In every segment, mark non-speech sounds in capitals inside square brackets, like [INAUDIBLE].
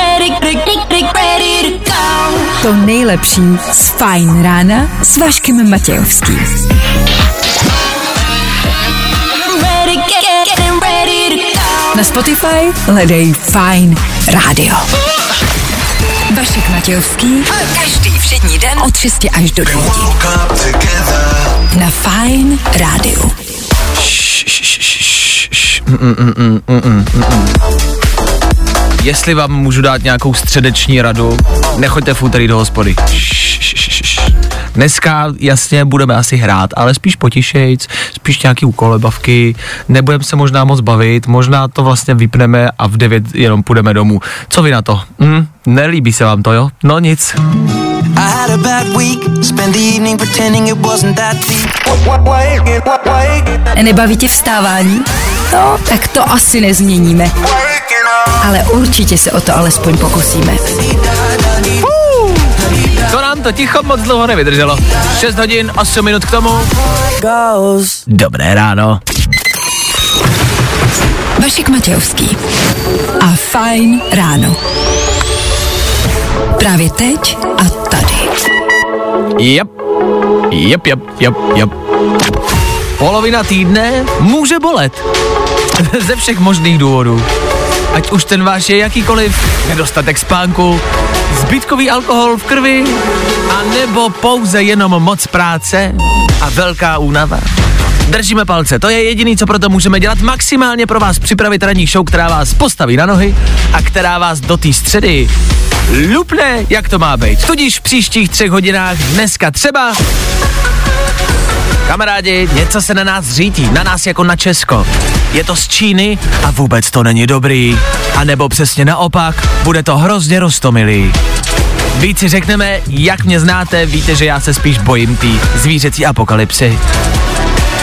ready, ready, ready to go. To nejlepší z Fajn rána s Vaškem Matějovským. Ready, get, get, ready to go. Na Spotify hledej Fajn rádio. Vašek Matějovský. Každý všední den od 6 až do 9. Na Fajn rádiu. Jestli vám můžu dát nějakou středeční radu, nechoďte v úterý do hospody. Dneska jasně budeme asi hrát, ale spíš potišejc, spíš nějaký úkolebavky, nebudeme se možná moc bavit, možná to vlastně vypneme a v 9 jenom půjdeme domů. Co vy na to? Hm? Nelíbí se vám to, jo? No nic. Nebaví tě vstávání? No, tak to asi nezměníme. Ale určitě se o to alespoň pokusíme. To nám to ticho moc dlouho nevydrželo. 6 hodin, 8 minut k tomu. Dobré ráno. Vašek Matějovský a Fajn ráno. Právě teď a tady. Jep. Jep, jep, jep, jep. Polovina týdne může bolet. [LAUGHS] Ze všech možných důvodů. Ať už ten váš je jakýkoliv, nedostatek spánku, zbytkový alkohol v krvi, a nebo pouze jenom moc práce a velká únava. Držíme palce, to je jediný, co proto můžeme dělat, maximálně pro vás připravit ranní show, která vás postaví na nohy a která vás do té středy lupne, jak to má být. Tudíž v příštích třech hodinách dneska třeba Kamarádi, něco se na nás řítí, na nás jako na Česko. Je to z Číny a vůbec to není dobrý. A nebo přesně naopak, bude to hrozně roztomilý. Víc si řekneme, jak mě znáte, víte, že já se spíš bojím tý zvířecí apokalypsy.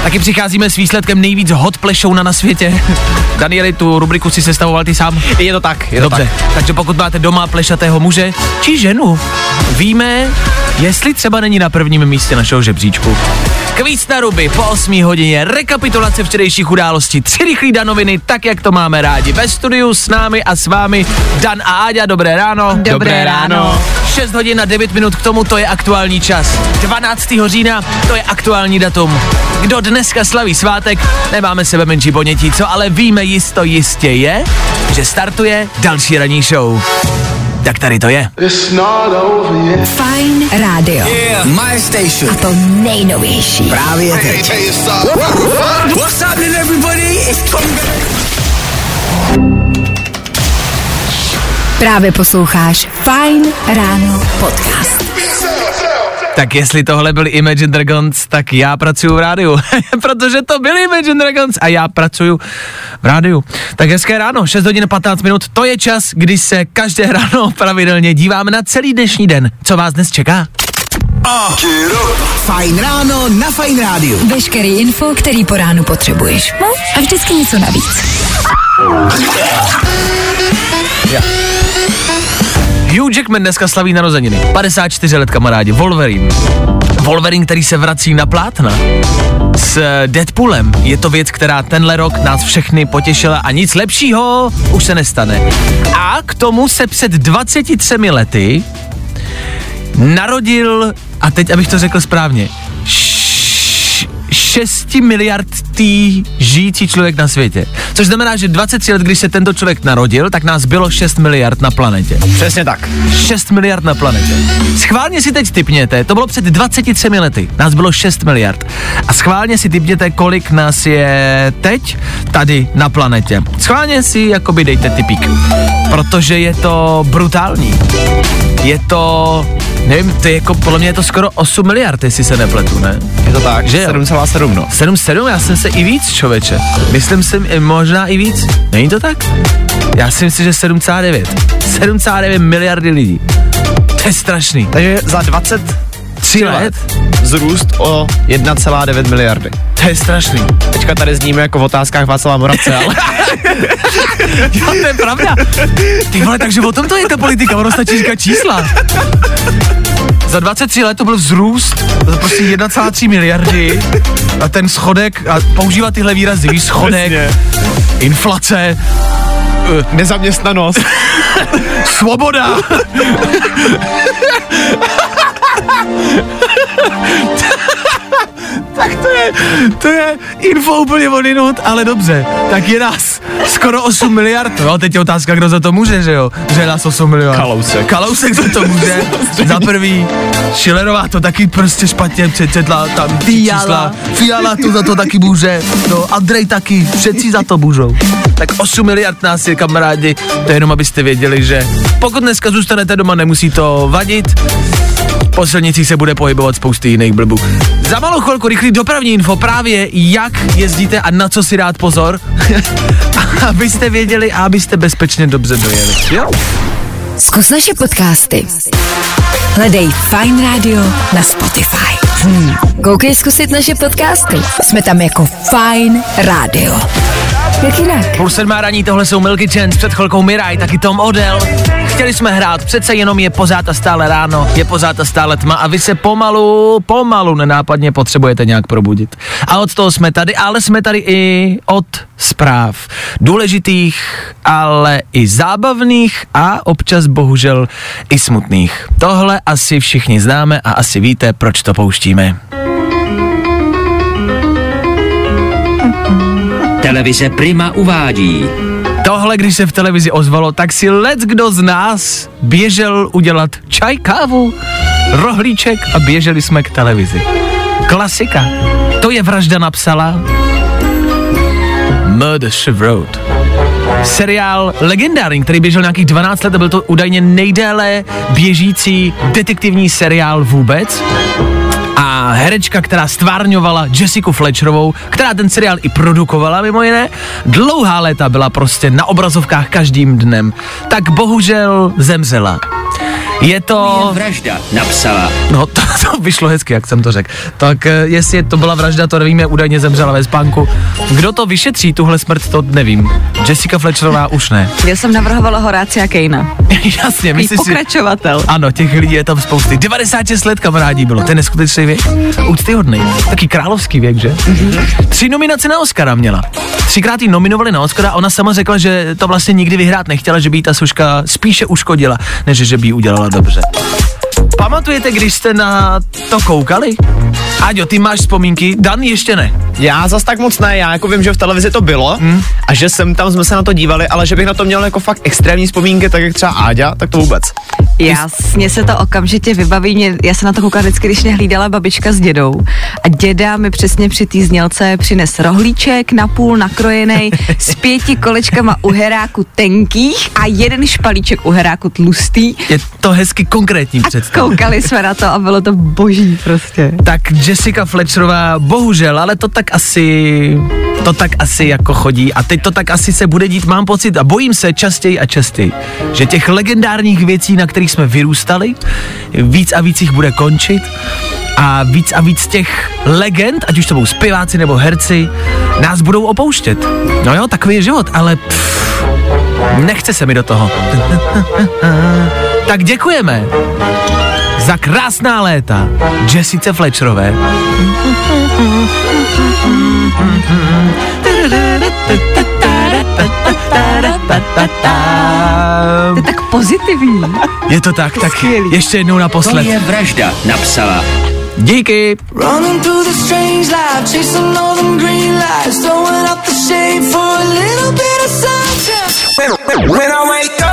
Taky přicházíme s výsledkem nejvíc hot plešou na, na světě. [LAUGHS] Danieli, tu rubriku si sestavoval ty sám? Je to tak, je to Dobře, tak. takže pokud máte doma plešatého muže či ženu, víme, jestli třeba není na prvním místě našeho žebříčku. Kvíz na ruby po 8 hodině, rekapitulace včerejších událostí, tři rychlý danoviny, tak jak to máme rádi. Ve studiu s námi a s vámi Dan a Áďa, dobré ráno. Dobré ráno. 6 hodin a 9 minut k tomu, to je aktuální čas. 12. října, to je aktuální datum. Kdo dneska slaví svátek, nemáme sebe menší ponětí, co ale víme jisto jistě je, že startuje další ranní show. Tak tady to je. Fajn rádio. My station. A to nejnovější. Právě teď. What's happening everybody? It's coming Právě posloucháš Fajn ráno podcast. Tak jestli tohle byli Imagine Dragons, tak já pracuji v rádiu. [LAUGHS] Protože to byli Imagine Dragons a já pracuji v rádiu. Tak hezké ráno, 6 hodin 15 minut, to je čas, kdy se každé ráno [LAUGHS] pravidelně díváme na celý dnešní den. Co vás dnes čeká? Fajn ráno na Fajn rádiu. Veškerý info, který po ránu potřebuješ. No a vždycky něco navíc. Hugh Jackman dneska slaví narozeniny. 54 let kamarádi, Wolverine. Wolverine, který se vrací na plátna s Deadpoolem. Je to věc, která tenhle rok nás všechny potěšila a nic lepšího už se nestane. A k tomu se před 23 lety narodil, a teď abych to řekl správně, 6 miliard tý žijící člověk na světě. Což znamená, že 23 let, když se tento člověk narodil, tak nás bylo 6 miliard na planetě. Přesně tak. 6 miliard na planetě. Schválně si teď typněte, to bylo před 23 lety, nás bylo 6 miliard. A schválně si typněte, kolik nás je teď tady na planetě. Schválně si jakoby dejte typík, protože je to brutální. Je to, nevím, to je jako, podle mě je to skoro 8 miliard, jestli se nepletu, ne? Je to tak, Že jo? 7,7 no. 7,7, já jsem se i víc, člověče. Myslím si, mož, možná i víc. Není to tak? Já si myslím, že 7,9. 7,9 miliardy lidí. To je strašný. Takže za 23 let? let zrůst o 1,9 miliardy. To je strašný. Teďka tady zníme jako v otázkách Václava Moravce, ale [LAUGHS] Jo, to je pravda. Ty vole, takže o tom to je ta politika, ono stačí říkat čísla. Za 23 let to byl vzrůst za prostě 1,3 miliardy a ten schodek, a používat tyhle výrazy, víš, schodek, Přesně. inflace, nezaměstnanost. [LAUGHS] svoboda. tak to je, to je info úplně od ale dobře, tak je nás skoro 8 miliard, jo, teď je otázka, kdo za to může, že jo, že nás 8 miliard. Kalousek. Kalousek za to může, za prvý, Schillerová to taky prostě špatně přečetla, tam Fiala. čísla, Fiala to za to taky může, no Andrej taky, všetci za to můžou. Tak 8 miliard nás je kamarádi, to je jenom abyste věděli, že pokud dneska zůstanete doma, nemusí to vadit, po silnicích se bude pohybovat spousty jiných blbů. Za malou chvilku rychlý dopravní info právě jak jezdíte a na co si dát pozor, [LAUGHS] abyste věděli a abyste bezpečně dobře dojeli. Jo? Zkus naše podcasty. Hledej Fine Radio na Spotify. Hmm. Koukej zkusit naše podcasty. Jsme tam jako Fine Radio. Jak jinak? Půl sedmá raní, tohle jsou Milky Chance, před chvilkou Miraj, taky Tom Odell. Chtěli jsme hrát, přece jenom je pořád a stále ráno, je pořád a stále tma a vy se pomalu, pomalu nenápadně potřebujete nějak probudit. A od toho jsme tady, ale jsme tady i od zpráv. Důležitých, ale i zábavných a občas bohužel i smutných. Tohle asi všichni známe a asi víte, proč to pouštíme. Televize Prima uvádí Tohle, když se v televizi ozvalo, tak si let kdo z nás běžel udělat čaj, kávu, rohlíček a běželi jsme k televizi. Klasika. To je vražda napsala Murder She Wrote. Seriál legendární, který běžel nějakých 12 let a byl to údajně nejdéle běžící detektivní seriál vůbec herečka, která stvárňovala Jessica Fletcherovou, která ten seriál i produkovala mimo jiné, dlouhá léta byla prostě na obrazovkách každým dnem, tak bohužel zemřela. Je to... Vražda napsala No, to, to vyšlo hezky, jak jsem to řekl. Tak eh, jestli to byla vražda, to nevíme, údajně zemřela ve spánku. Kdo to vyšetří, tuhle smrt, to nevím. Jessica Fletcherová už ne. Já jsem navrhovala Horácia Kejna. [LAUGHS] Jasně, si... pokračovatel. Ano, těch lidí je tam spousty. 96 let kamarádí bylo, to je neskutečný věk. Úctyhodný. Taky královský věk, že? Tři nominace na Oscara měla. Třikrát ji nominovali na Oscara a ona sama řekla, že to vlastně nikdy vyhrát nechtěla, že by jí ta suška spíše uškodila, než že by ji udělala dobře. Pamatujete, když jste na to koukali? Aďo, ty máš vzpomínky, Dan ještě ne. Já zas tak moc ne, já jako vím, že v televizi to bylo Hmm. a že jsem tam jsme se na to dívali, ale že bych na to měl jako fakt extrémní vzpomínky, tak jak třeba Áďa, tak to vůbec. Já, mě se to okamžitě vybaví, mě, já se na to koukala vždycky, když mě hlídala babička s dědou a děda mi přesně při té znělce přines rohlíček napůl nakrojený [LAUGHS] s pěti kolečkama u heráku tenkých a jeden špalíček u heráku tlustý Je to hezky konkrétní a představ. Koukali jsme na to a bylo to boží prostě. Tak Jessica Fletcherová, bohužel, ale to tak asi, to tak asi jako chodí a teď to tak asi se bude dít, mám pocit a bojím se častěji a častěji, že těch legendárních věcí, na kterých jsme vyrůstali, víc a víc jich bude končit a víc a víc těch legend, ať už to budou zpěváci nebo herci, nás budou opouštět. No jo, takový je život, ale pff, nechce se mi do toho. [LAUGHS] tak děkujeme za krásná léta Jessice Fletcherové. To je tak pozitivní. Je to tak, tak Skvělý. ještě jednou To naposled. je vražda napsala Díky. Running through the strange life, chasing all them green lights, throwing up the shade for a little bit of sunshine. When I wake up,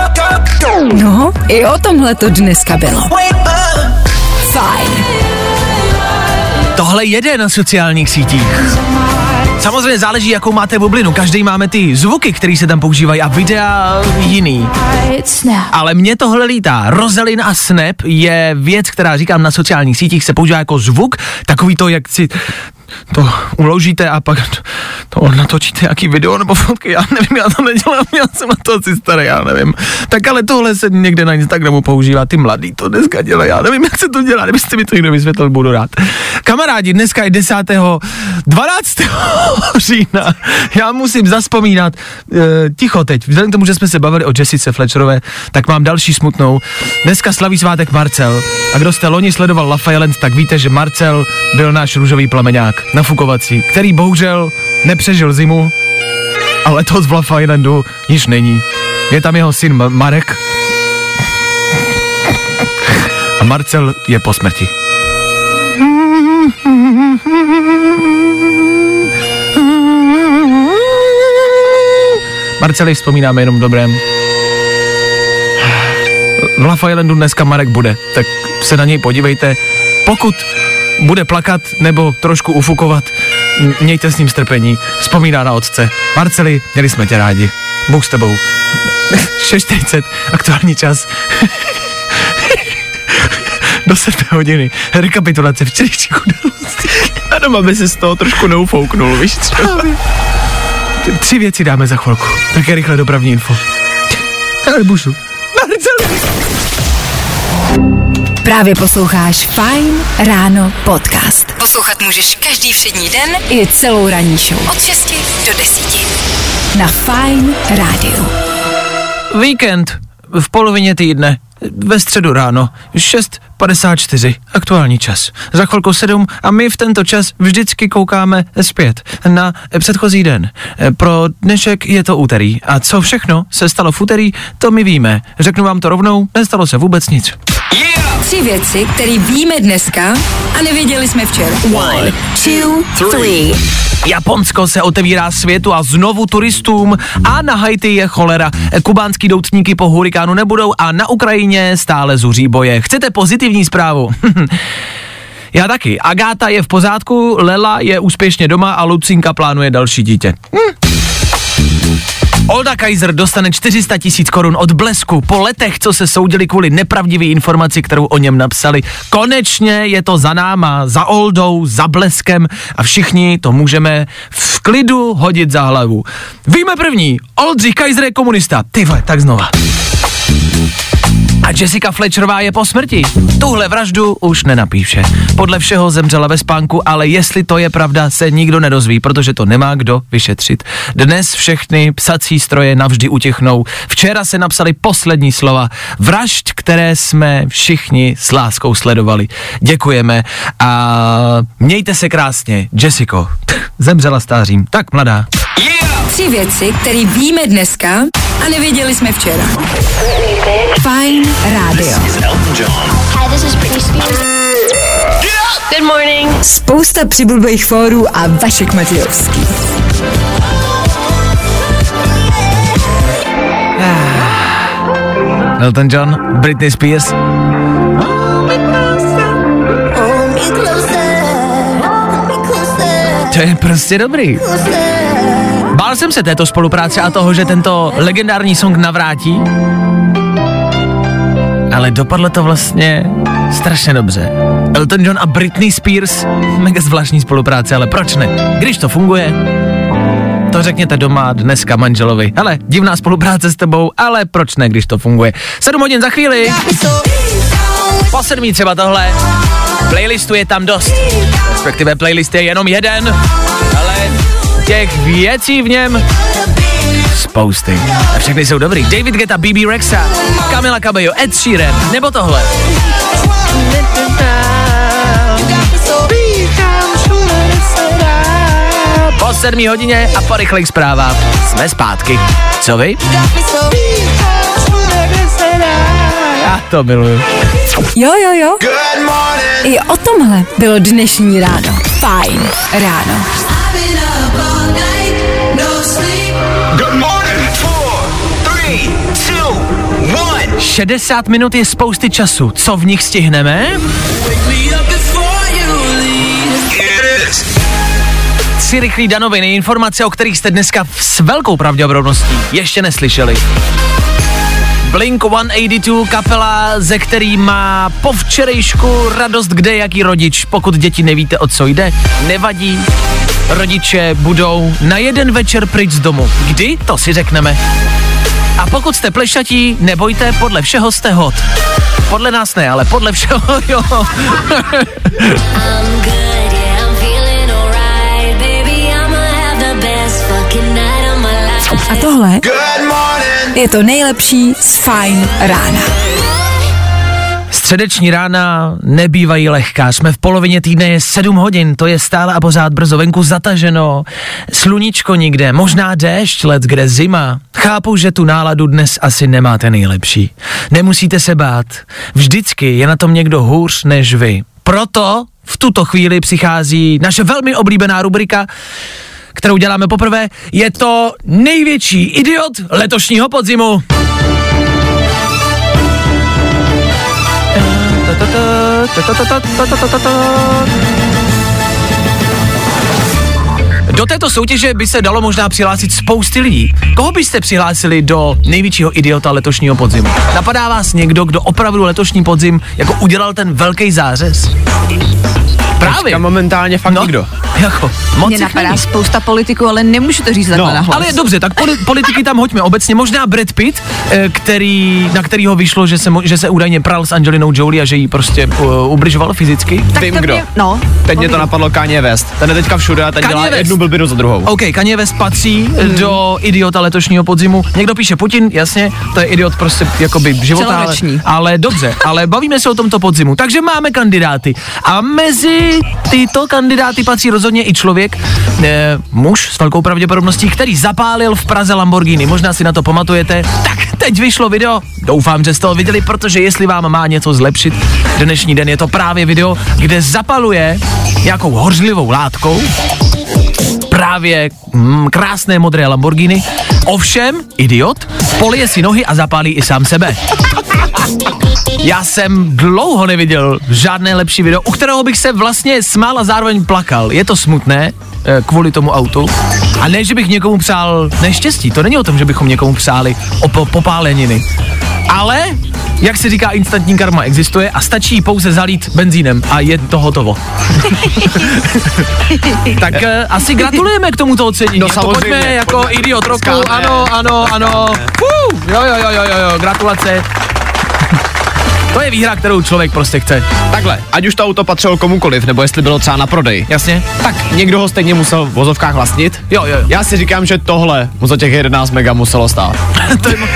No, i o tomhle to dneska bylo. Fajn. Tohle jede na sociálních sítích. Samozřejmě záleží, jakou máte bublinu. Každý máme ty zvuky, které se tam používají a videa jiný. Ale mě tohle lítá. Rozelin a Snap je věc, která říkám na sociálních sítích, se používá jako zvuk, takový to, jak si to uložíte a pak to, to natočíte jaký video nebo fotky, já nevím, já to nedělám, já jsem na to asi starý, já nevím. Tak ale tohle se někde na Instagramu používá, ty mladý to dneska dělají, já nevím, jak se to dělá, kdybyste mi to někdo vysvětlil, budu rád. Kamarádi, dneska je 10. 12. [LAUGHS] října, já musím zaspomínat, e, ticho teď, vzhledem k tomu, že jsme se bavili o Jessice Fletcherové, tak mám další smutnou. Dneska slaví svátek Marcel a kdo jste loni sledoval Lafayette, tak víte, že Marcel byl náš růžový plameňák, nafukovací, který bohužel nepřežil zimu a letos v Lafayettu již není. Je tam jeho syn Ma- Marek a Marcel je po smrti. Marceli vzpomínáme jenom dobrém. V Lafayettu dneska Marek bude, tak se na něj podívejte. Pokud bude plakat nebo trošku ufukovat, mějte s ním strpení. Vzpomíná na otce. Marceli, měli jsme tě rádi. Bůh s tebou. [LAUGHS] 6.40, aktuální čas. [LAUGHS] Do 7 hodiny. Rekapitulace včerejších událostí. Jenom aby se z toho trošku neufouknul, víš třeba. Tři věci dáme za chvilku. Také rychle dopravní info. Ale bušu. Marceli. Právě posloucháš Fine Ráno podcast. Poslouchat můžeš každý všední den i celou ranní show. Od 6 do 10. Na Fine Rádiu. Víkend v polovině týdne, ve středu ráno, 6.54, aktuální čas. Za chvilku 7 a my v tento čas vždycky koukáme zpět na předchozí den. Pro dnešek je to úterý a co všechno se stalo v úterý, to my víme. Řeknu vám to rovnou, nestalo se vůbec nic. Tři věci, které víme dneska a nevěděli jsme včera. One, two, three. Japonsko se otevírá světu a znovu turistům a na Haiti je cholera. Kubánský doutníky po hurikánu nebudou a na Ukrajině stále zuří boje. Chcete pozitivní zprávu? [LAUGHS] Já taky. Agáta je v pořádku, Lela je úspěšně doma a Lucinka plánuje další dítě. Hm. Olda Kaiser dostane 400 tisíc korun od Blesku po letech, co se soudili kvůli nepravdivé informaci, kterou o něm napsali. Konečně je to za náma, za Oldou, za Bleskem a všichni to můžeme v klidu hodit za hlavu. Víme první, Oldřich Kaiser je komunista. Ty vole, tak znova. A Jessica Fletcherová je po smrti. Tuhle vraždu už nenapíše. Podle všeho zemřela ve spánku, ale jestli to je pravda, se nikdo nedozví, protože to nemá kdo vyšetřit. Dnes všechny psací stroje navždy utichnou. Včera se napsali poslední slova. Vražd, které jsme všichni s láskou sledovali. Děkujeme a mějte se krásně. Jessico, zemřela stářím. Tak mladá. Tři věci, které víme dneska a nevěděli jsme včera. Fine Radio. Hi, this is Britney Spears. Good morning. Spousta přibulbých fórů a Vašek Matějovský. Elton John, Britney Spears. To je prostě dobrý. Bál jsem se této spolupráce a toho, že tento legendární song navrátí. Ale dopadlo to vlastně strašně dobře. Elton John a Britney Spears, mega zvláštní spolupráce, ale proč ne? Když to funguje, to řekněte doma dneska manželovi. Hele, divná spolupráce s tebou, ale proč ne, když to funguje. 7 hodin za chvíli. Po sedmí třeba tohle. Playlistu je tam dost. Respektive playlist je jenom jeden, těch věcí v něm spousty. A všechny jsou dobrý. David Geta, BB Rexa, Camila Cabello, Ed Sheeran, nebo tohle. Po sedmí hodině a po rychlých zprávách jsme zpátky. Co vy? Já to miluju. Jo, jo, jo. I o tomhle bylo dnešní ráno. Fajn ráno. 60 minut je spousty času. Co v nich stihneme? Tři rychlí danoviny, informace, o kterých jste dneska s velkou pravděpodobností ještě neslyšeli. Blink 182, kapela, ze který má po včerejšku radost kde jaký rodič. Pokud děti nevíte, o co jde, nevadí. Rodiče budou na jeden večer pryč z domu. Kdy? To si řekneme. A pokud jste plešatí, nebojte, podle všeho jste hot. Podle nás ne, ale podle všeho [LAUGHS] jo. A tohle je to nejlepší z Fine rána. Středeční rána nebývají lehká, jsme v polovině týdne, je 7 hodin, to je stále a pořád brzo, venku zataženo, sluníčko nikde, možná déšť, let kde zima. Chápu, že tu náladu dnes asi nemáte nejlepší. Nemusíte se bát, vždycky je na tom někdo hůř než vy. Proto v tuto chvíli přichází naše velmi oblíbená rubrika, kterou děláme poprvé, je to největší idiot letošního podzimu. タタタタタタタタタタタ Do této soutěže by se dalo možná přihlásit spousty lidí. Koho byste přihlásili do největšího idiota letošního podzimu? Napadá vás někdo, kdo opravdu letošní podzim jako udělal ten velký zářez? Právě. Teďka momentálně fakt No, nikdo. jako, moc Mě napadá není. spousta politiků, ale nemůžu to říct No, na hlas. Ale je dobře, tak poli- politiky tam hoďme obecně. Možná Brad Pitt, eh, který, na kterýho vyšlo, že se, mo- že se údajně pral s Angelinou Jolie a že jí prostě uh, ubližoval fyzicky. tak Vím to kdo. Mě, no, Teď mě to napadlo Kanye West. Ten je teďka všude a ten Kanye dělá West. jednu blbinu za druhou. OK, Kanye West patří Hmm. do idiota letošního podzimu. Někdo píše Putin, jasně, to je idiot prostě jakoby života, ale, ale dobře, ale bavíme se o tomto podzimu. Takže máme kandidáty. A mezi tyto kandidáty patří rozhodně i člověk, eh, muž s velkou pravděpodobností, který zapálil v Praze Lamborghini. Možná si na to pamatujete. Tak teď vyšlo video, doufám, že jste ho viděli, protože jestli vám má něco zlepšit dnešní den, je to právě video, kde zapaluje nějakou hořlivou látkou právě mm, krásné modré Lamborghini. Ovšem, idiot, polije si nohy a zapálí i sám sebe. Já jsem dlouho neviděl žádné lepší video, u kterého bych se vlastně smál a zároveň plakal. Je to smutné, eh, kvůli tomu autu. A ne, že bych někomu přál neštěstí, to není o tom, že bychom někomu přáli o po- popáleniny. Ale, jak se říká, instantní karma existuje a stačí pouze zalít benzínem a je to hotovo. [LAUGHS] tak uh, asi gratulujeme k tomuto ocenění. No samozřejmě. pojďme jako idiot roku, Skáme. ano, ano, ano. Uh, jo, jo, jo, jo, jo, gratulace. To je výhra, kterou člověk prostě chce. Takhle, ať už to auto patřilo komukoliv, nebo jestli bylo třeba na prodej, Jasně? tak někdo ho stejně musel v vozovkách vlastnit. Jo, jo, jo. Já si říkám, že tohle mu za těch 11 mega muselo stát. [LAUGHS] to, je, mo-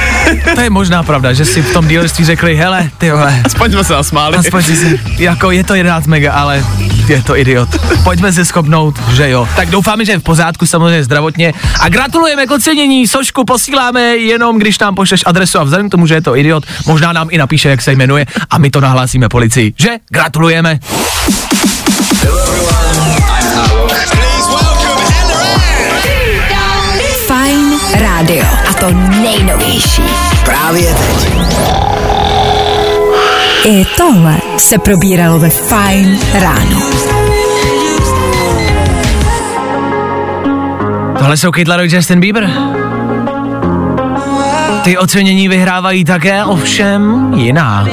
to je možná pravda, že si v tom dílství řekli, hele, ty vole, Aspoň jsme se zasmáli. aspoň si, jako je to 11 mega, ale je to idiot. Pojďme se schopnout, že jo. Tak doufáme, že je v pořádku, samozřejmě zdravotně. A gratulujeme k ocenění, Sošku posíláme jenom, když nám pošleš adresu a vzhledem k tomu, že je to idiot, možná nám i napíše, jak se jmenuje a my to nahlásíme policii. Že? Gratulujeme. Fine rádio. A to nejnovější. Právě teď. I tohle se probíralo ve Fine ráno. Tohle jsou Kate Laroi, Justin Bieber. Ty ocenění vyhrávají také, ovšem jiná.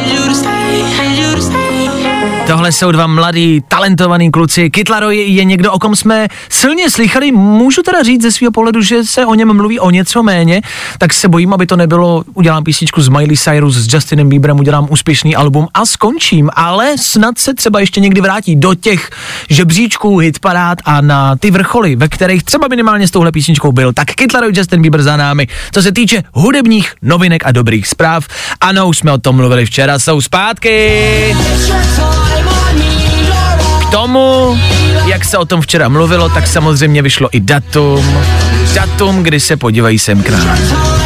Tohle jsou dva mladí, talentovaní kluci. Kytlaroj je někdo, o kom jsme silně slychali. Můžu teda říct ze svého pohledu, že se o něm mluví o něco méně, tak se bojím, aby to nebylo, udělám písničku s Miley Cyrus, s Justinem Bieberem, udělám úspěšný album a skončím. Ale snad se třeba ještě někdy vrátí do těch žebříčků, hitparád a na ty vrcholy, ve kterých třeba minimálně s touhle písničkou byl. Tak Kytlaroj, Justin Bieber za námi. Co se týče hudebních novinek a dobrých zpráv, ano, už jsme o tom mluvili včera, jsou zpátky. K tomu, jak se o tom včera mluvilo, tak samozřejmě vyšlo i datum. Datum, kdy se podívají sem k nám.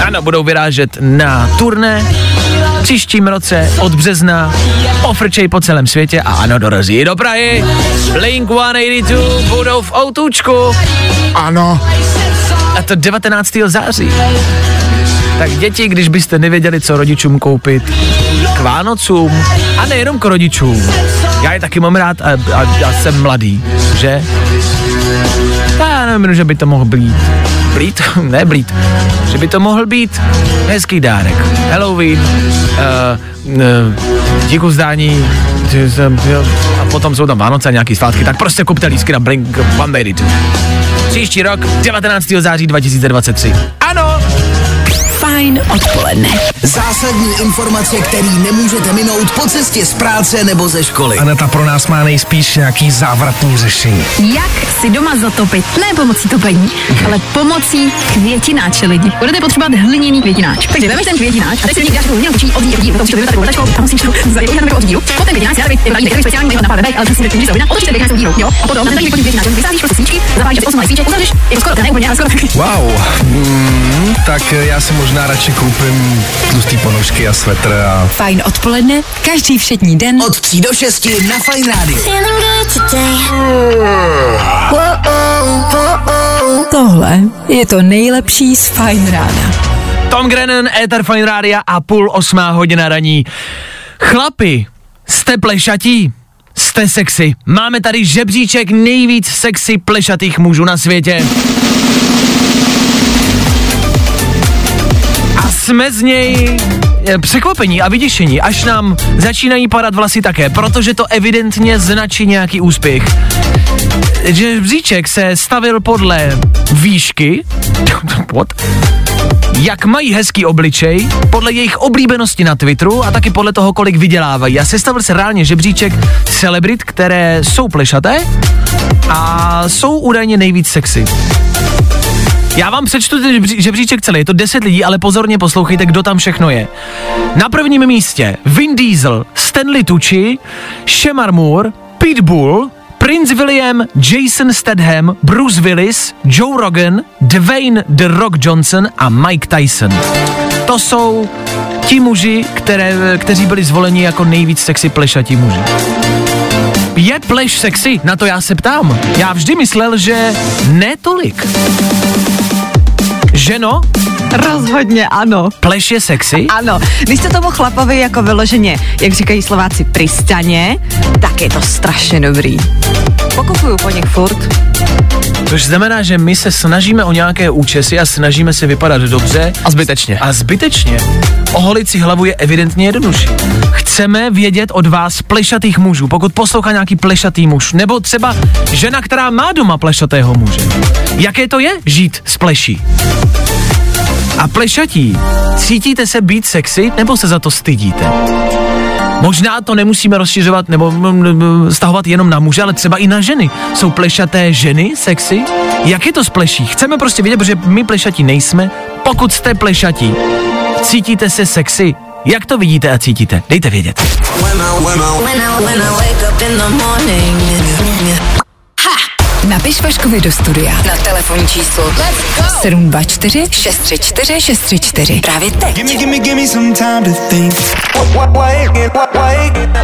Ano, budou vyrážet na turné příštím roce od března pofrčej po celém světě a ano, dorazí i do Prahy. Blink 182 budou v Outůčku. Ano. A to 19. září. Tak děti, když byste nevěděli, co rodičům koupit k Vánocům, a nejenom k rodičům. Já je taky mám rád a, a, a jsem mladý, že? Já nevím, že by to mohl být. Blít? [LAUGHS] ne blít. Že by to mohl být hezký dárek. Halloween, uh, uh, díku zdání, a potom jsou tam Vánoce a nějaký svátky, tak prostě kupte lísky na Blink 182. Příští rok, 19. září 2023. Ano, Fajn odpoledne. Zásadní informace, který nemůžete minout po cestě z práce nebo ze školy. Aneta pro nás má nejspíš nějaký závratný řešení. Jak si doma zatopit? Ne pomocí topení, ale pomocí květináče lidi. Budete potřebovat hliněný květináč. Takže vemeš ten květináč a teď si něj dáš takovou hliněnou kučí od díl, od díl, potom si to vyvete takovou vrtačkou a musíš to zajet jako od dílu. Potom květináč, já nevím, je takový speciální, na pár ale prostě když se hodina, otočíte květináč od dílu, jo? A potom na ten takový květináč, vysázíš prostě svíčky, zapálíš asi 8 svíček, uzavřeš, je to skoro, ne úplně, ale skoro taky. Wow, mm, tak já si možná radši koupím tlustý ponožky a svetr a... Fajn odpoledne, každý všední den Od 3 do 6 na Fine Radio. Tohle je to nejlepší z Fajn rána. Tom Grennan, Ether Fine Rádia a půl osmá hodina raní. Chlapi, jste plešatí? Jste sexy. Máme tady žebříček nejvíc sexy plešatých mužů na světě. Jsme z něj eh, překvapení a vyděšení, až nám začínají padat vlasy také, protože to evidentně značí nějaký úspěch. Žebříček se stavil podle výšky, [LAUGHS] what? jak mají hezký obličej, podle jejich oblíbenosti na Twitteru a taky podle toho, kolik vydělávají. A sestavil se reálně žebříček celebrit, které jsou plešaté a jsou údajně nejvíc sexy. Já vám přečtu ten žebří- žebříček celý, je to 10 lidí, ale pozorně poslouchejte, kdo tam všechno je. Na prvním místě Vin Diesel, Stanley Tucci, Shemar Moore, Pitbull, Prince William, Jason Statham, Bruce Willis, Joe Rogan, Dwayne The Rock Johnson a Mike Tyson. To jsou ti muži, které, kteří byli zvoleni jako nejvíc sexy plešatí muži. Je pleš sexy? Na to já se ptám. Já vždy myslel, že ne tolik. Ženo, Rozhodně ano. pleš je sexy? Ano, když jste tomu chlapovi jako vyloženě, jak říkají Slováci, pristaně, tak je to strašně dobrý. Pokupuju po nich furt. Což znamená, že my se snažíme o nějaké účesy a snažíme se vypadat dobře A zbytečně. a zbytečně. Oholit si hlavu je evidentně jednodušší. Chceme vědět od vás plešatých mužů, pokud poslouchá nějaký plešatý muž, nebo třeba žena, která má doma plešatého muže. Jaké to je žít s pleší? A plešatí, cítíte se být sexy, nebo se za to stydíte? Možná to nemusíme rozšiřovat nebo stahovat jenom na muže, ale třeba i na ženy. Jsou plešaté ženy sexy? Jak je to s pleší? Chceme prostě vědět, protože my plešatí nejsme. Pokud jste plešatí, cítíte se sexy? Jak to vidíte a cítíte? Dejte vědět. Napiš Vaškovi do studia na telefonní číslo 724 634 634. Právě teď.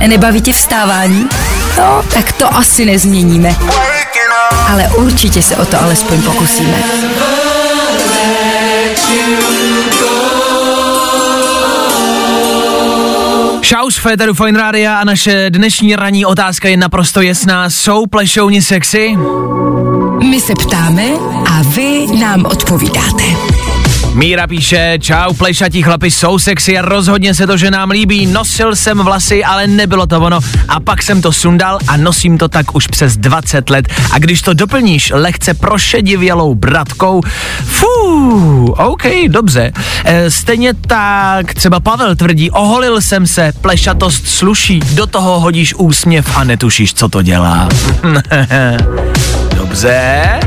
Nebaví tě vstávání? No, tak to asi nezměníme. Ale určitě se o to alespoň pokusíme. Šaus Féteru Fine Radio a naše dnešní ranní otázka je naprosto jasná. Jsou plešouni sexy? My se ptáme a vy nám odpovídáte. Míra píše, čau, plešatí chlapi jsou sexy a rozhodně se to, že nám líbí. Nosil jsem vlasy, ale nebylo to ono. A pak jsem to sundal a nosím to tak už přes 20 let. A když to doplníš lehce prošedivělou bratkou, fú, OK, dobře. E, stejně tak třeba Pavel tvrdí, oholil jsem se, plešatost sluší, do toho hodíš úsměv a netušíš, co to dělá. [LAUGHS] dobře.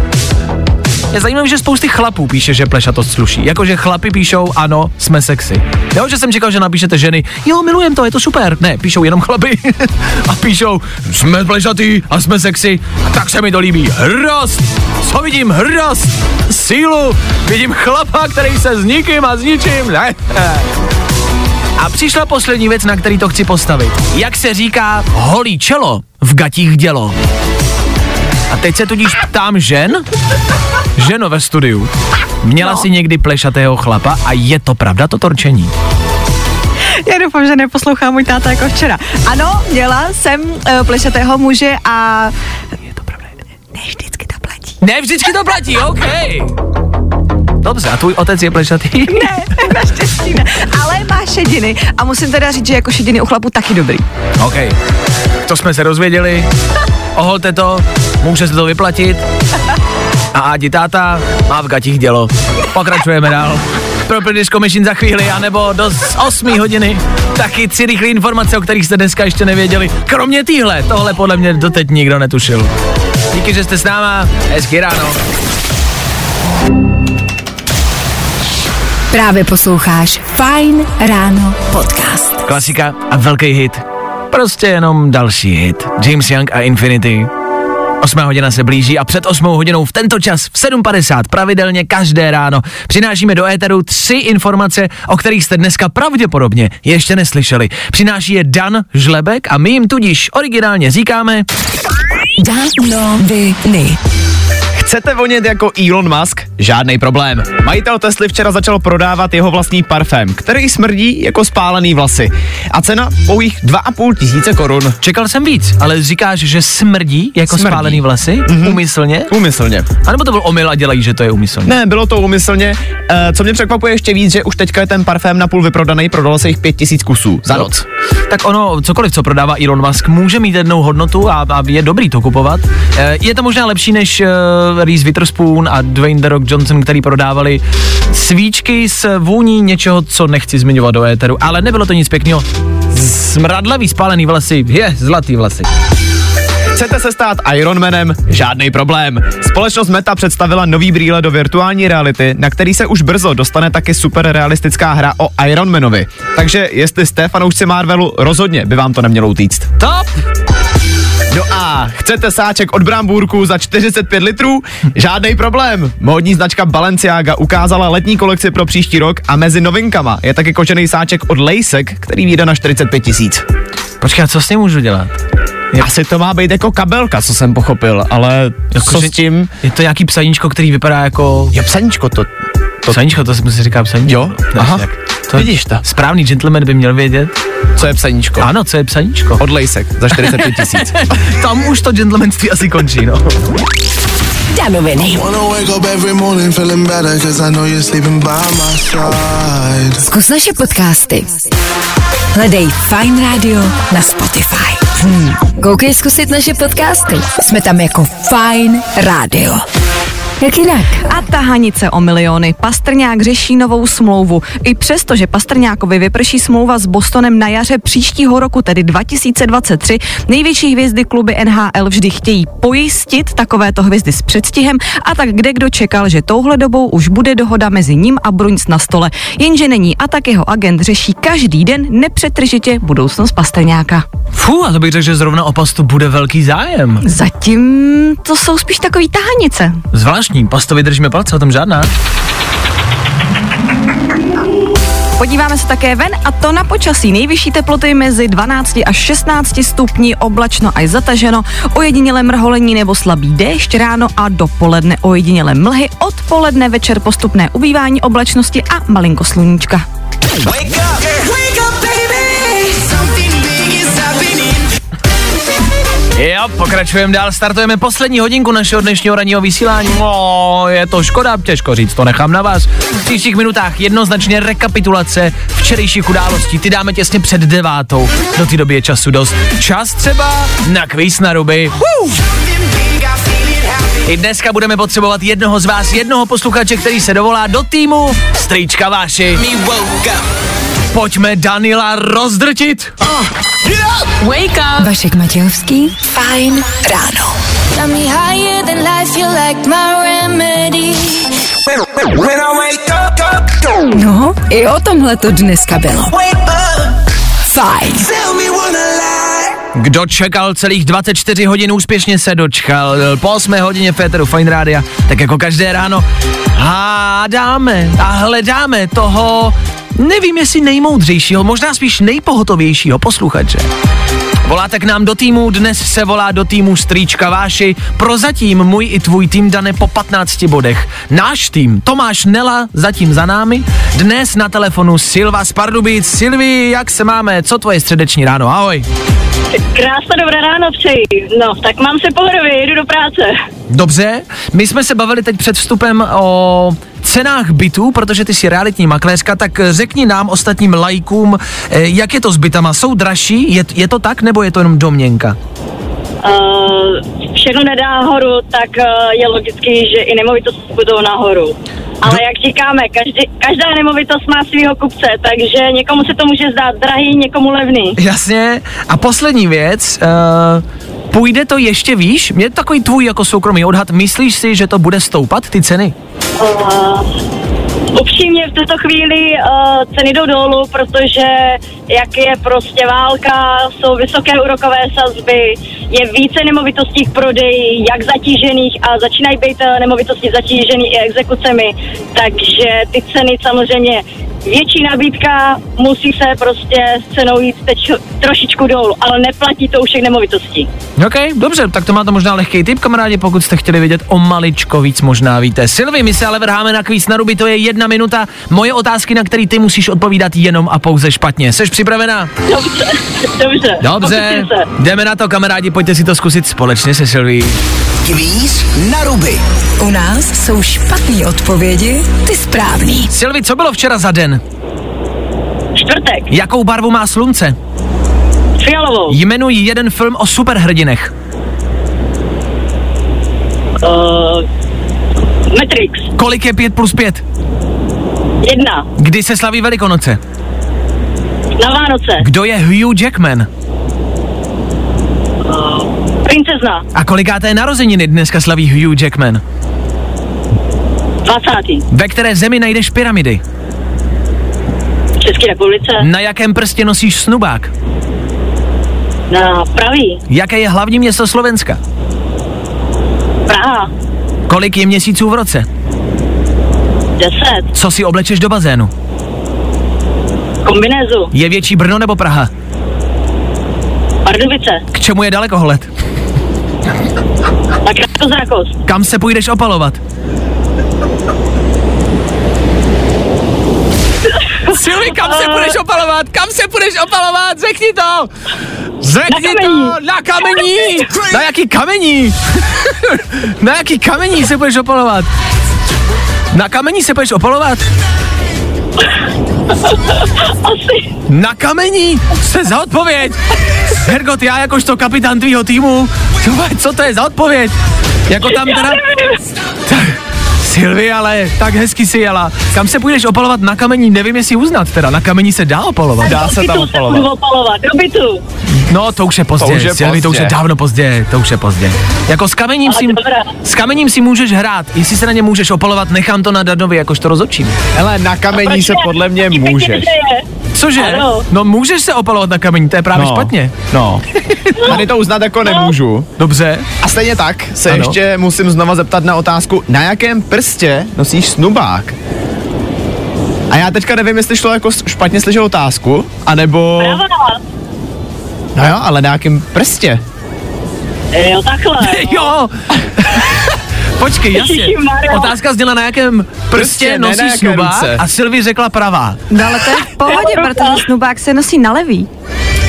Je zajímavé, že spousty chlapů píše, že plešatost sluší. Jakože chlapi píšou, ano, jsme sexy. Jo, že jsem čekal, že napíšete ženy, jo, milujem to, je to super. Ne, píšou jenom chlapy [LAUGHS] a píšou, jsme plešatý a jsme sexy. A tak se mi to líbí. Hrdost! Co vidím? Hrdost! Sílu! Vidím chlapa, který se s nikým a s ničím ne. A přišla poslední věc, na který to chci postavit. Jak se říká, holí čelo v gatích dělo. A teď se tudíž ptám žen, ženo ve studiu, měla no. si někdy plešatého chlapa a je to pravda to torčení? Já doufám, že neposlouchá můj táta jako včera. Ano, měla jsem uh, plešatého muže a... Je to pravda. Ne vždycky to platí. Ne, vždycky to platí, OK. Dobře, a tvůj otec je plešatý? [LAUGHS] Ne, naštěstí ne. Ale má šediny a musím teda říct, že jako šediny u chlapu taky dobrý. OK. To jsme se rozvěděli. Oholte to, může se to vyplatit. A Ádi táta má v gatích dělo. Pokračujeme dál. Pro Disco Machine za chvíli, anebo do 8 hodiny. Taky tři rychlé informace, o kterých jste dneska ještě nevěděli. Kromě týhle, tohle podle mě doteď nikdo netušil. Díky, že jste s náma. Hezky ráno. Právě posloucháš Fine Ráno podcast. Klasika a velký hit. Prostě jenom další hit. James Young a Infinity. 8 hodina se blíží a před 8 hodinou v tento čas v 7.50 pravidelně každé ráno přinášíme do éteru tři informace, o kterých jste dneska pravděpodobně ještě neslyšeli. Přináší je Dan Žlebek a my jim tudíž originálně říkáme Danoviny. Chcete vonět jako Elon Musk? Žádný problém. Majitel Tesly včera začal prodávat jeho vlastní parfém, který smrdí jako spálený vlasy. A cena pouhých 2,5 tisíce korun. Čekal jsem víc, ale říkáš, že smrdí jako Smrdí. spálený vlasy? Mm-hmm. Umyslně? Úmyslně. A nebo to byl omyl a dělají, že to je umyslně? Ne, bylo to úmyslně. E, co mě překvapuje ještě víc, že už teďka je ten parfém napůl vyprodaný, prodalo se jich 5 tisíc kusů za Jo. noc. Tak ono, cokoliv, co prodává Elon Musk, může mít jednou hodnotu a, a je dobrý to kupovat. E, je to možná lepší než uh, Reese Witherspoon a Dwayne The Rock Johnson, který prodávali svíčky s vůní něčeho, co nechci zmiňovat do éteru, ale nebylo to nic pěkného. Smradlavý spálený vlasy, je, zlatý vlasy. Chcete se stát Ironmanem? Žádný problém. Společnost Meta představila nový brýle do virtuální reality, na který se už brzo dostane taky super realistická hra o Ironmanovi. Takže jestli jste fanoušci Marvelu, rozhodně by vám to nemělo utíct. Top! No a chcete sáček od Brambůrku za 45 litrů? Žádný problém. Módní značka Balenciaga ukázala letní kolekci pro příští rok a mezi novinkama je taky kožený sáček od Lejsek, který vyjde na 45 tisíc. Počkej, a co s ním můžu dělat? Asi to má být jako kabelka, co jsem pochopil, ale Jako, co s tím? Je to nějaký psaníčko, který vypadá jako... Jo, psaníčko, to, To psaníčko, to se říká psaníčko. Jo? Aha. jak- To, Vidíš to? Správný gentleman by měl vědět. co je psaníčko? Ano, co je psaníčko? Od Lejsek za 45 tisíc. [LAUGHS] Tam už to gentlemanství asi končí, no. Danoviny. Zkus naše podcasty. Hledej Fine Radio na Spotify. Hmm. Koukej zkusit naše podcasty. Jsme tam jako Fine Radio. Jak jinak? A tahanice o miliony. Pastrňák řeší novou smlouvu. I přesto, že Pastrňákovi vyprší smlouva s Bostonem na jaře příštího roku, tedy 2023, největší hvězdy kluby NHL vždy chtějí pojistit takovéto hvězdy s předstihem a tak kde kdo čekal, že touhle dobou už bude dohoda mezi ním a Bruins na stole. Jenže není a tak jeho agent řeší každý den nepřetržitě budoucnost Pastrňáka. Fú, a to bych řekl, že zrovna o pastu bude velký zájem. Zatím to jsou spíš takový tahanice. Zvláštní, pastovi držíme palce, o tom žádná. Podíváme se také ven a to na počasí. Nejvyšší teploty mezi 12 až 16 stupni, oblačno až zataženo, ojedinělé mrholení nebo slabý déšť ráno a dopoledne ojedinělé mlhy, odpoledne večer postupné ubývání oblačnosti a malinko sluníčka. Jo, pokračujeme dál, startujeme poslední hodinku našeho dnešního ranního vysílání. No, je to škoda, těžko říct, to nechám na vás. V příštích minutách jednoznačně rekapitulace včerejších událostí. Ty dáme těsně před devátou. Do té doby je času dost. Čas třeba na kvíz na ruby. Uh! I dneska budeme potřebovat jednoho z vás, jednoho posluchače, který se dovolá do týmu Strýčka Váši. Pojďme Danila rozdrtit. Wake up. Vašek Matějovský, Fine Ráno. Got me higher than life, you like my remedy. When I wake up, up, go. No, i o tomhle to dneska bylo. Wake up, Fajn. Kdo čekal celých 24 hodin, úspěšně se dočkal. Po 8 hodině Féteru Fine Rádia, tak jako každé ráno hádáme a hledáme toho, nevím jestli nejmoudřejšího, možná spíš nejpohotovějšího posluchače. Voláte k nám do týmu, dnes se volá do týmu Strýčka Váši. Prozatím můj i tvůj tým Dane po 15 bodech. Náš tým, Tomáš Nela, zatím za námi. Dnes na telefonu Silva z Pardubic. Silvi, jak se máme? Co tvoje středeční ráno? Ahoj. Krásné dobré ráno přeji. No, tak mám se pohodově, jedu do práce. Dobře, my jsme se bavili teď před vstupem o cenách bytů, protože ty jsi realitní makléřka, tak řekni nám ostatním lajkům, eh, jak je to s bytama, jsou dražší, je, je to tak, nebo je to jenom domněnka? Uh, všechno nedá nahoru, tak uh, je logický, že i nemovitosti budou nahoru. Ale jak říkáme, každý, každá nemovitost má svého kupce, takže někomu se to může zdát drahý, někomu levný. Jasně. A poslední věc, uh, půjde to ještě výš? Mě takový tvůj jako soukromý odhad, myslíš si, že to bude stoupat, ty ceny? Uh, upřímně v této chvíli uh, ceny jdou dolů, protože jak je prostě válka, jsou vysoké úrokové sazby, je více nemovitostí k prodeji, jak zatížených a začínají být uh, nemovitosti zatížený i exekucemi, takže ty ceny samozřejmě větší nabídka musí se prostě s cenou jít teď trošičku dolů, ale neplatí to u všech nemovitostí. OK, dobře, tak to máte možná lehký tip, kamarádi, pokud jste chtěli vědět o maličko víc, možná víte. Silvi, my se ale vrháme na kvíz na ruby, to je jedna minuta. Moje otázky, na které ty musíš odpovídat jenom a pouze špatně. Jsi připravená? Dobře, dobře. Dobře, jdeme na to, kamarádi, pojďte si to zkusit společně se Silví. Kvíz na ruby. U nás jsou špatné odpovědi, ty správný. Silvi, co bylo včera za den? Čtvrtek, Jakou barvu má slunce? fialovou, Jmenuj jeden film o superhrdinech. uh, Matrix, Kolik je 5 plus 5? jedna, Kdy se slaví Velikonoce? na Vánoce, Kdo je Hugh Jackman? Princezna, A kolikáté narozeniny dneska slaví Hugh Jackman? 20. Ve které zemi najdeš pyramidy? v České republice, Na jakém prstě nosíš snubák? na pravý, Jaké je hlavní město Slovenska? Praha, Kolik je měsíců v roce? 10, Co si oblečeš do bazénu? kombinézu, Je větší Brno nebo Praha? Pardubice, K čemu je dalekohled? Na krátkozrakost, Kam se půjdeš opalovat? Silvi, kam se půjdeš opalovat? Kam se půjdeš opalovat? Řekni to! Řekni Na to! Na kamení! Na jaký kamení? [LAUGHS] Na jaký kamení se budeš opalovat? Na kamení se budeš opalovat? [LAUGHS] asi, Na kamení? Je za odpověď? Hergot, já jakožto kapitán tvýho týmu, co, co to je za odpověď? Jako tam teda... Silvi, ale tak hezky si jela. Kam se půjdeš opalovat na kamení, nevím jestli uznat teda, na kamení se dá opalovat. Dá se tam se opalovat. do bytu, No, to už je pozdě, To už je Silvi, to už je pozdě. dávno pozdě, to už je pozdě. Jako s kamením, Ale si, dobrá. s kamením si můžeš hrát, jestli se na ně můžeš opalovat, nechám to na Danovi, jakož to rozhodčím. Hele, na kamení Proč se podle mě můžeš. Cože? Ano. No můžeš se opalovat na kamení, to je právě No, špatně. No. [LAUGHS] Tady to uznat jako nemůžu. Dobře. A stejně tak se Ano. ještě musím znova zeptat na otázku, na jakém prstě nosíš snubák? A já teďka nevím, jestli šlo jako špatně slyšel otázku, anebo... No jo, ale na jakém prstě? jo takhle, [LAUGHS] no. Jo. [LAUGHS] Počkej, jasně. [LAUGHS] Otázka zněla na jakém Prstě, prstě ne jaké snubák ruce. a Silvi řekla pravá. No ale to je v pohodě, protože snubák se nosí na levý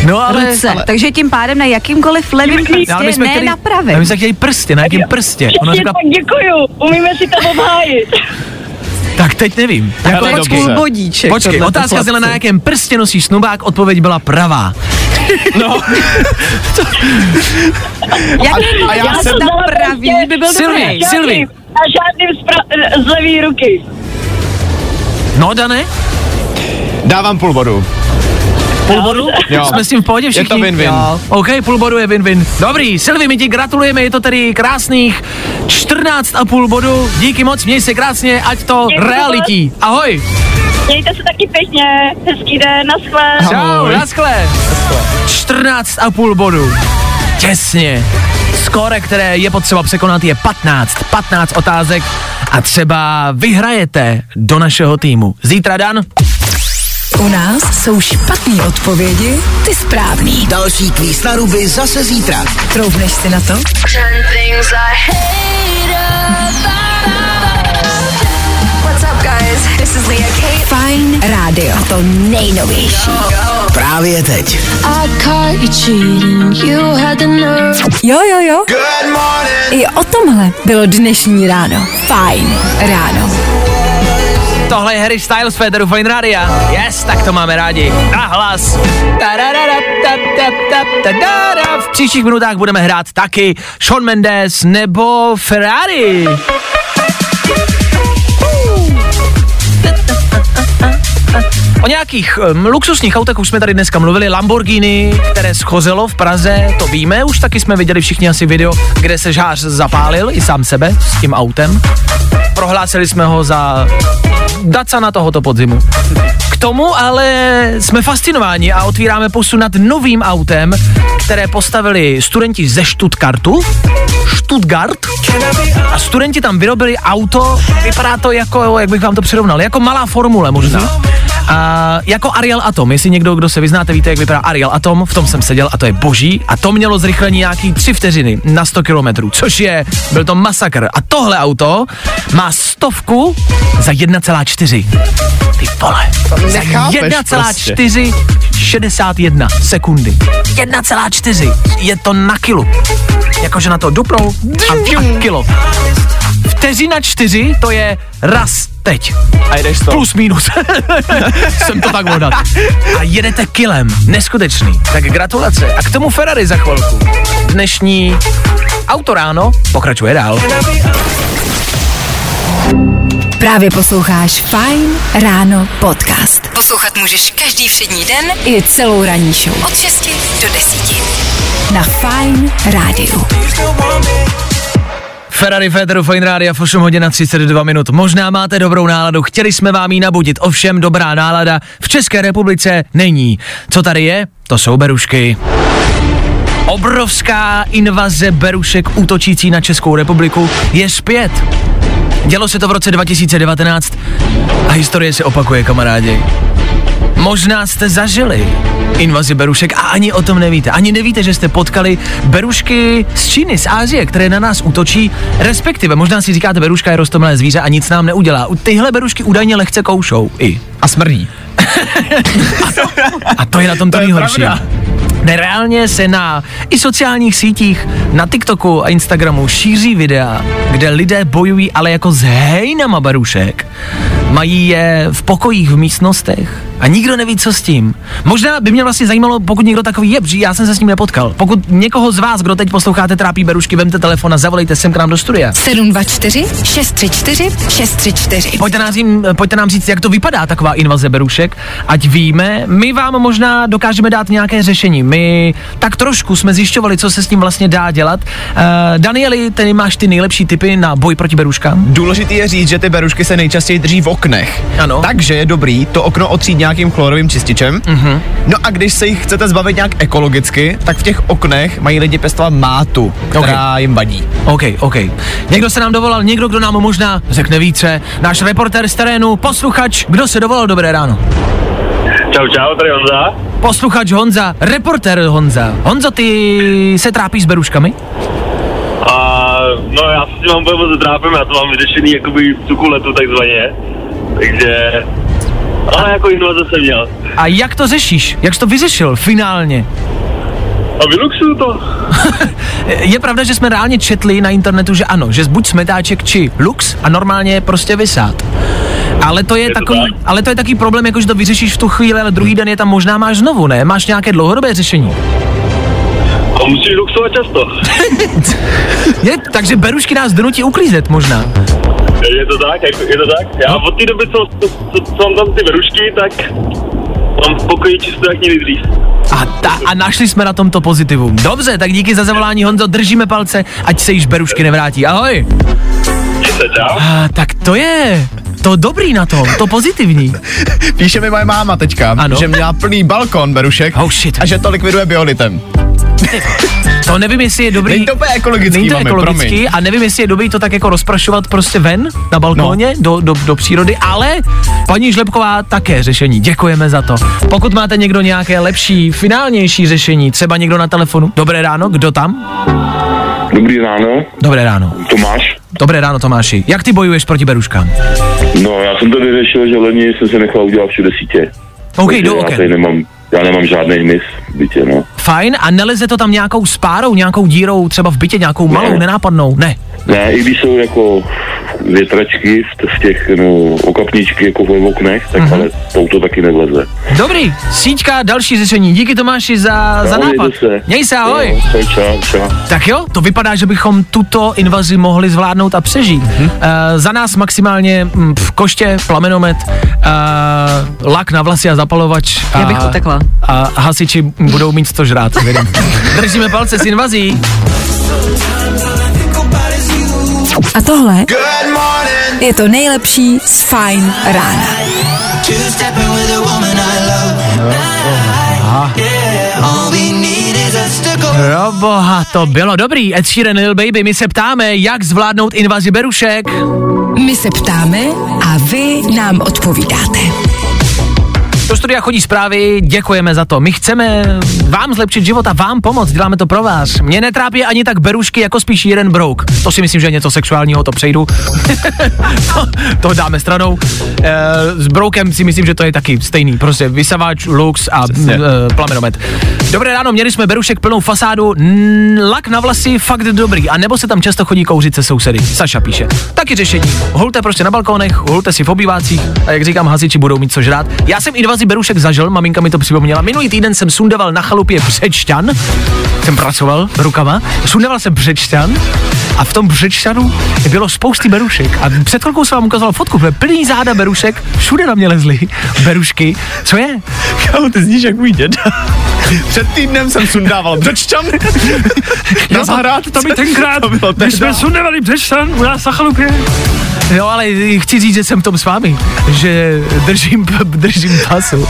No ale... ruce, takže tím pádem na jakýmkoliv levým No, ale my prstě, jsme ne chtěli, na ale pravém. my jsme chtěli prsty, na jakém prstě? Ona řekla, tak děkuju, umíme si to obhájit. tak teď nevím. Ale Jako, počkej, bodíček. počkej, otázka zněla na jakém prstě nosíš snubák, odpověď byla pravá. No, [LAUGHS] Jakýkoliv a já prst jsem dala pravý by byl Silvi, dobrý. Silvi. A žádným spra- z levý ruky. No, Dane? dávám půl bodu. Půl bodu? Jo. Jsme s tím v pohodě všichni? to win-win. Jo. OK, půl bodu je win-win. Dobrý, Silvi, my ti gratulujeme, je to tedy krásných 14 a půl bodu. Díky moc, měj se krásně, ať to Děkuji realití. Ahoj. Mějte se taky pěkně, hezký den, naschle. Čau, naschle. 14 a půl bodu. Těsně. Skóre, které je potřeba překonat, je 15. 15 otázek a třeba vyhrajete do našeho týmu. Zítra Dan. U nás jsou špatné odpovědi, ty správný. Další kvíz na ruby zase zítra. Troubneš si na to? What's up, guys? This is Leah Kate. Fajn rádio, to nejnovější. Právě teď. Jo, jo, jo. I o tomhle bylo dnešní ráno. Fajn ráno. Tohle je Harry Styles Federu Fine Radio. Yes, tak to máme rádi. Na hlas. V příštích minutách budeme hrát taky Sean Mendes nebo Ferrari. O nějakých um, luxusních autech už jsme tady dneska mluvili. Lamborghini, které schozelo v Praze, to víme. Už taky jsme viděli všichni asi video, kde se žář zapálil i sám sebe s tím autem. Prohlásili jsme ho za Dacana tohoto podzimu. K tomu ale jsme fascinováni a otvíráme posun nad novým autem, které postavili studenti ze Stuttgartu. Stuttgart. A studenti tam vyrobili auto, vypadá to jako, jak bych vám to přirovnal, jako malá formule možná. A jako Ariel Atom, jestli někdo, kdo se vyznáte, víte, jak vypadá Ariel Atom, v tom jsem seděl a to je boží. A to mělo zrychlení nějaký 3 vteřiny na 100 km, což je, byl to masakr. A tohle auto má stovku za 1,4. Ty vole. Za nechápeš 1,4 61 sekundy. 1,4. Je to na kilu. Jakože na to dupnou a, a kilo. Vteřina čtyři, to je raz teď. A jdeš to. Plus minus. [LAUGHS] Jsem to tak vodat. A jedete kilem. Neskutečný. Tak gratulace. A k tomu Ferrari za chvilku. Dnešní auto ráno pokračuje dál. Právě posloucháš Fine Ráno podcast. Poslouchat můžeš každý všední den i celou ranní show. Od 6 do 10. Na Fine Rádiu. Ferrari Federu Fine Radio v 8 hodin a 32 minut. Možná máte dobrou náladu, chtěli jsme vám ji nabudit, ovšem dobrá nálada v České republice není. Co tady je? To jsou berušky. Obrovská invaze berušek útočící na Českou republiku je zpět. Dělo se to v roce 2019 a historie se opakuje, kamarádi. Možná jste zažili invazi berušek a ani o tom nevíte. Ani nevíte, že jste potkali berušky z Číny, z Ázie, které na nás útočí, respektive možná si říkáte, beruška je rostomilé zvíře a nic nám neudělá. Tyhle berušky údajně lehce koušou i. A smrdí. [LAUGHS] A to je na tom to To nejhorší. Nereálně se na i sociálních sítích, na TikToku a Instagramu šíří videa, kde lidé bojují ale jako s hejnama berušek. Mají je v pokojích, v místnostech a nikdo neví, co s tím. Možná by mě vlastně zajímalo, pokud někdo takový je, protože já jsem se s ním nepotkal. Pokud někoho z vás, kdo teď posloucháte, trápí berušky, vemte telefon a zavolejte sem k nám do studia. 724 634 634. Pojďte nám, říct, pojďte nám říct, jak to vypadá taková invaze berušek, ať víme. My vám možná dokážeme dát nějaké řešení. My tak trošku jsme zjišťovali, co se s tím vlastně dá dělat. Uh, Danieli, ty máš ty nejlepší typy na boj proti beruškám? Důležitý je říct, že ty berušky se nejčastěji drží v oknech. Ano. Takže je dobrý to okno otřít nějakým chlorovým čističem. Mhm. No a když se jich chcete zbavit nějak ekologicky, tak v těch oknech mají lidi pěstovat mátu, která jim vadí. OK, OK. Někdo se nám dovolal, někdo, kdo nám možná řekne více. Náš reportér z terénu, posluchač, kdo se dovolal, dobré ráno. Čau, čau, tady Honza. Posluchač Honza, reportér Honza. Honzo, ty se trápíš s beruškami? A no já se s tím mám úplně moc trápím, já to mám vyřešený jakoby v cukuletu takzvaně. Takže, ale jako invaze jsem měl. A jak to řešíš? Jak jsi to vyřešil finálně? A vyluxuju to. [LAUGHS] Je pravda, že jsme reálně četli na internetu, že ano, že buď smetáček či lux a normálně je prostě vysát. Ale to je, Je to takový, tak. ale to je takový problém, jako že to vyřešíš v tu chvíli, ale druhý den je tam možná máš znovu, ne? Máš nějaké dlouhodobé řešení. A musíš luxovat často. [LAUGHS] Je, takže berušky nás donutí uklízet možná. Je to tak, jako, je to tak. Já od té doby, co, co, co, co mám tam ty berušky, tak mám v pokoji čisto jak nikdy dřív. A, ta, a našli jsme na tomto pozitivum. Dobře, tak díky za zavolání Honzo, držíme palce, ať se již berušky nevrátí. Ahoj. Čau. A, tak to je to dobrý na tom, to pozitivní. [LAUGHS] Píše mi moje máma teďka, Ano. že měla plný balkon berušek Oh shit. a že to likviduje biolitem. To nevím, jestli je dobrý. Není to úplně ekologický, Není to mami, ekologický promiň. a nevím, jestli je dobrý to tak jako rozprašovat prostě ven na balkóně no. do, do, do přírody, ale paní Žlepková také řešení. Děkujeme za to. Pokud máte někdo nějaké lepší, finálnější řešení, třeba někdo na telefonu. Dobré ráno, kdo tam? Dobrý ráno, Dobré ráno. Tomáš. Dobré ráno, Tomáši. Jak ty bojuješ proti beruškám? No, já jsem to vyřešil, že loni jsem se nechal udělat všude sítě. OK, do já OK. tady nemám, já nemám žádný hmyz v bytě, no. Fajn, a neleze to tam nějakou spárou, nějakou dírou, třeba v bytě, nějakou malou, Ne. nenápadnou? Ne. Ne, i když jsou jako větračky v, z těch, no, okapničky jako v oknech, tak Mhm. mm-hmm. ale touto taky nevleze. Dobrý, síťka, další řešení. Díky Tomáši za, za No, nápad. mějte se. Měj se, ahoj. Jo, čau, čau, čau. Tak jo, to vypadá, že bychom tuto invazi mohli zvládnout a přežít. Mhm. Uh, za nás maximálně mm, v koště, plamenomet, uh, lak na vlasy a zapalovač. Já a, bych utekla. A hasiči budou mít co žrát. vědom. [LAUGHS] Držíme palce s invazí. A tohle je to nejlepší z Fine rána. Pro boha, to bylo dobrý. Ed Sheeran, Lil Baby, my se ptáme, jak zvládnout invazi berušek. My se ptáme a vy nám odpovídáte. Do studia chodí zprávy, děkujeme za to. My chceme vám zlepšit život a vám pomoct, děláme to pro vás. Mě netrápí ani tak berušky, jako spíš jeden brouk. To si myslím, že je něco sexuálního, to přejdu. [LAUGHS] to, to dáme stranou. E, s broukem si myslím, že to je taky stejný. Prostě vysavač, lux a e, plamenomet. Dobré ráno, měli jsme berušek plnou fasádu, mm, lak na vlasy fakt dobrý, a nebo se tam často chodí kouřit se sousedy. Saša píše. Taky řešení. Hulte prostě na balkónech, hulte si v obývácích a jak říkám, hasiči budou mít co žrát. Já jsem invazi berušek zažil, maminka mi to připomněla. Minulý týden jsem sundoval na chalupě břečťan, jsem pracoval rukama, sundoval jsem břečťan a v tom břečťanu bylo spousty berušek. A před chvilkou jsem vám ukazoval fotku, bylo plný záda berušek, všude na mě lezly berušky. Co je? Kámo, ty zníš jak můj děda. Před týdnem jsem sundával břečťan [LAUGHS] na zahrádce. To by tenkrát, to bylo když jsme tehda. sundovali břečťan u nás na chalupě. Jo, ale chci říct, že jsem v tom s vámi, že držím, držím pasu.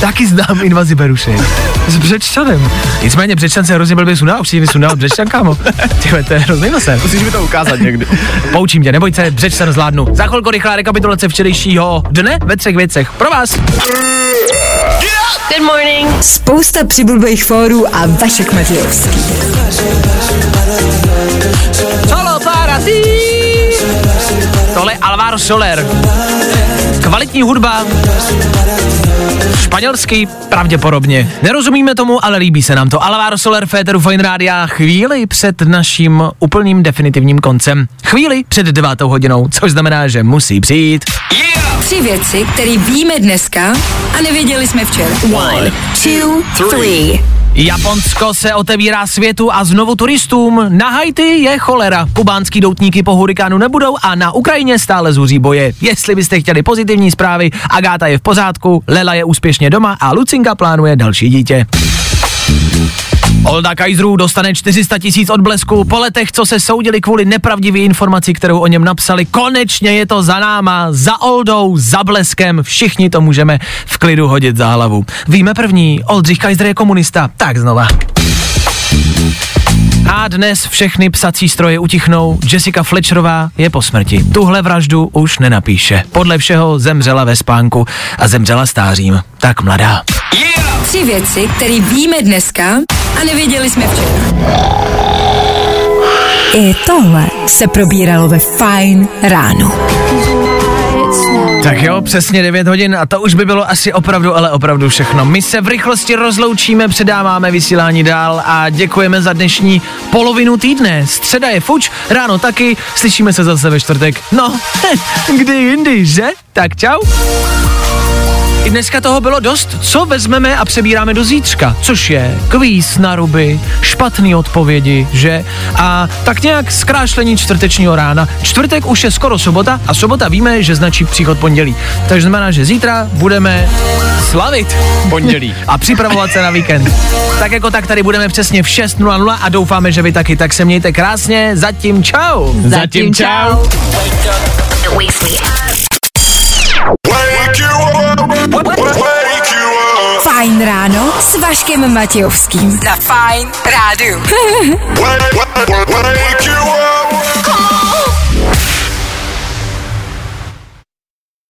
Taky znám invazi berušek. S břečťanem. Nicméně břečťan se hrozně blbě sundá, už si mi sundal břečťan, kámo. Tyhle, to je hrozný nose. Musíš mi to ukázat někdy. Poučím tě, neboj se, břečťan zvládnu. Za chvilku rychlá rekapitulace včerejšího dne ve třech věcech. Pro vás. Good morning. Spousta přibulbých fórů a Vašek Matějovský. Solo para ti. Tohle je Alvaro Soler. Kvalitní hudba. Španělsky pravděpodobně. Nerozumíme tomu, ale líbí se nám to. Alvaro Soler, Féteru Fine Rádia, chvíli před naším úplným definitivním koncem. Chvíli před devátou hodinou, což znamená, že musí přijít. Tři věci, které víme dneska a nevěděli jsme včera. One, two, three. Japonsko se otevírá světu a znovu turistům. Na Haiti je cholera. Kubánský doutníky po hurikánu nebudou a na Ukrajině stále zuří boje. Jestli byste chtěli pozitivní zprávy, Agáta je v pořádku, Lela je úspěšně doma a Lucinka plánuje další dítě. Olda Kajzrů dostane 400 tisíc odblesku po letech, co se soudili kvůli nepravdivé informaci, kterou o něm napsali. Konečně je to za náma, za Oldou, za bleskem, všichni to můžeme v klidu hodit za hlavu. Víme první, Oldřich Kajzr je komunista, tak znova. A dnes všechny psací stroje utichnou, Jessica Fletcherová je po smrti. Tuhle vraždu už nenapíše. Podle všeho zemřela ve spánku a zemřela stářím. Tak mladá. Tři věci, které víme dneska a nevěděli jsme včera. I tohle se probíralo ve Fine ráno. Tak jo, přesně 9 hodin a to už by bylo asi opravdu, ale opravdu všechno. My se v rychlosti rozloučíme, předáváme vysílání dál a děkujeme za dnešní polovinu týdne. Středa je fuč, ráno taky, slyšíme se zase ve čtvrtek. No, [LAUGHS] kdy jindy, že? Tak čau. I dneska toho bylo dost, co vezmeme a přebíráme do zítřka, což je kvíz na ruby, špatný odpovědi, že? A tak nějak zkrášlení čtvrtečního rána. Čtvrtek už je skoro sobota a sobota víme, že značí příchod pondělí. Takže znamená, že zítra budeme slavit Pondělí. a připravovat se na víkend. Tak jako tak tady budeme přesně v 6.00 a doufáme, že vy taky. Tak se mějte krásně, zatím čau. Zatím čau. Fajn Vaškem Matějovským. Na Fine Rádu. wake, wake, wake you up.